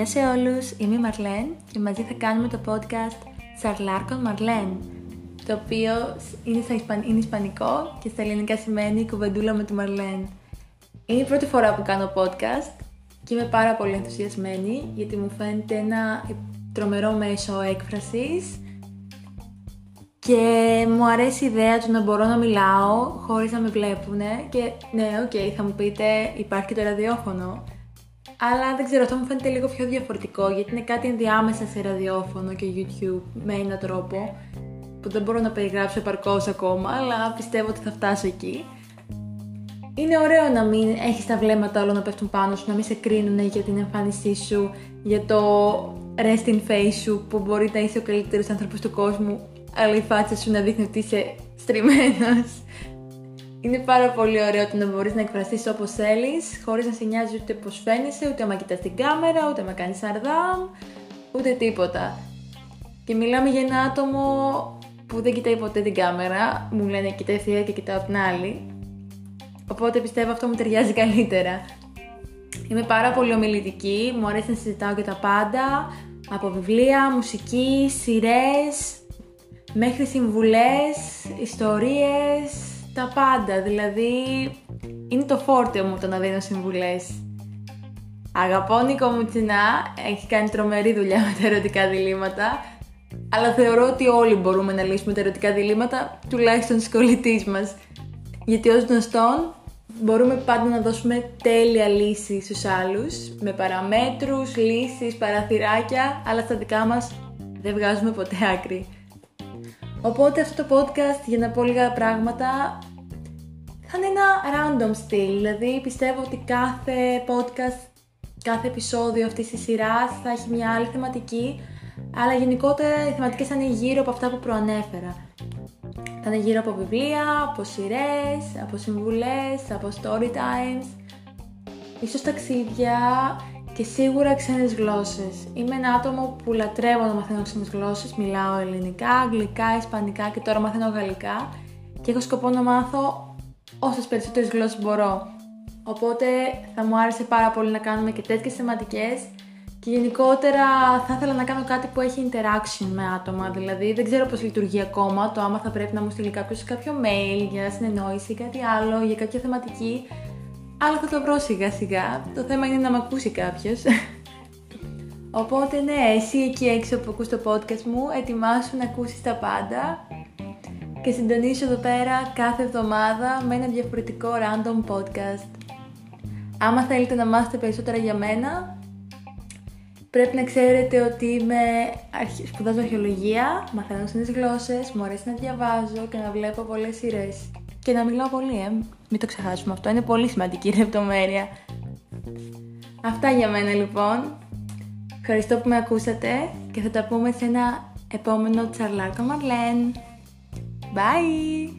Γεια σε όλους, είμαι η Μαρλέν και μαζί θα κάνουμε το podcast Charlar con Marlen το οποίο είναι, στα Ισπαν... είναι ισπανικό και στα ελληνικά σημαίνει κουβεντούλα με τη Μαρλέν. Είναι η πρώτη φορά που κάνω podcast και είμαι πάρα πολύ ενθουσιασμένη γιατί μου φαίνεται ένα τρομερό μέσο έκφρασης και μου αρέσει η ιδέα του να μπορώ να μιλάω χωρίς να με βλέπουνε και ναι, ok, okay, θα μου πείτε υπάρχει και το ραδιόφωνο αλλά δεν ξέρω, αυτό μου φαίνεται λίγο πιο διαφορετικό γιατί είναι κάτι ενδιάμεσα σε ραδιόφωνο και YouTube με έναν τρόπο που δεν μπορώ να περιγράψω επαρκώς ακόμα, αλλά πιστεύω ότι θα φτάσω εκεί. Είναι ωραίο να μην έχεις τα βλέμματα όλα να πέφτουν πάνω σου, να μην σε κρίνουν για την εμφάνισή σου, για το resting face σου που μπορεί να είσαι ο καλύτερος άνθρωπος του κόσμου, αλλά η φάτσα σου να δείχνει ότι είσαι στριμμένος. Είναι πάρα πολύ ωραίο το να μπορείς να εκφραστείς όπως θέλεις, χωρίς να σε νοιάζει ούτε πώς φαίνεσαι, ούτε άμα κοιτάς την κάμερα, ούτε άμα κάνεις σαρδάμ, ούτε τίποτα. Και μιλάμε για ένα άτομο που δεν κοιτάει ποτέ την κάμερα, μου λένε κοιτάει θεία και κοιτάω την άλλη. Οπότε πιστεύω αυτό μου ταιριάζει καλύτερα. Είμαι πάρα πολύ ομιλητική, μου αρέσει να συζητάω και τα πάντα, από βιβλία, μουσική, σειρές, μέχρι συμβουλές, ιστορίες, τα πάντα, δηλαδή είναι το φόρτε μου το να δίνω συμβουλές. Αγαπώ Νίκο Μουτσινά, έχει κάνει τρομερή δουλειά με τα ερωτικά διλήμματα, αλλά θεωρώ ότι όλοι μπορούμε να λύσουμε τα ερωτικά διλήμματα, τουλάχιστον στις κολλητής μας. Γιατί ως γνωστόν μπορούμε πάντα να δώσουμε τέλεια λύση στους άλλους, με παραμέτρους, λύσεις, παραθυράκια, αλλά στα δικά μας δεν βγάζουμε ποτέ άκρη. Οπότε αυτό το podcast για να πω λίγα πράγματα θα είναι ένα random style, δηλαδή πιστεύω ότι κάθε podcast, κάθε επεισόδιο αυτής της σειράς θα έχει μια άλλη θεματική, αλλά γενικότερα οι θεματικές θα είναι γύρω από αυτά που προανέφερα. Θα είναι γύρω από βιβλία, από σειρές, από συμβουλές, από story times, ίσως ταξίδια και σίγουρα ξένες γλώσσες. Είμαι ένα άτομο που λατρεύω να μαθαίνω ξένες γλώσσες, μιλάω ελληνικά, αγγλικά, ισπανικά και τώρα μαθαίνω γαλλικά και έχω σκοπό να μάθω όσες περισσότερες γλώσσες μπορώ. Οπότε θα μου άρεσε πάρα πολύ να κάνουμε και τέτοιες θεματικές και γενικότερα θα ήθελα να κάνω κάτι που έχει interaction με άτομα. Δηλαδή δεν ξέρω πώς λειτουργεί ακόμα το άμα θα πρέπει να μου στείλει κάποιος κάποιο mail για συνεννόηση ή κάτι άλλο, για κάποια θεματική. Αλλά θα το βρω σιγά σιγά. Το θέμα είναι να με ακούσει κάποιος. Οπότε ναι, εσύ εκεί έξω που ακούς το podcast μου, ετοιμάσου να ακούσεις τα πάντα και συντονίσω εδώ πέρα κάθε εβδομάδα με ένα διαφορετικό random podcast. Άμα θέλετε να μάθετε περισσότερα για μένα, πρέπει να ξέρετε ότι είμαι αρχι... σπουδάζω αρχαιολογία, μαθαίνω στις γλώσσες, μου αρέσει να διαβάζω και να βλέπω πολλές σειρές και να μιλάω πολύ, ε. Μην το ξεχάσουμε αυτό. Είναι πολύ σημαντική λεπτομέρεια. Αυτά για μένα λοιπόν. Ευχαριστώ που με ακούσατε και θα τα πούμε σε ένα επόμενο τσαρλάκο Μαρλέν. Bye!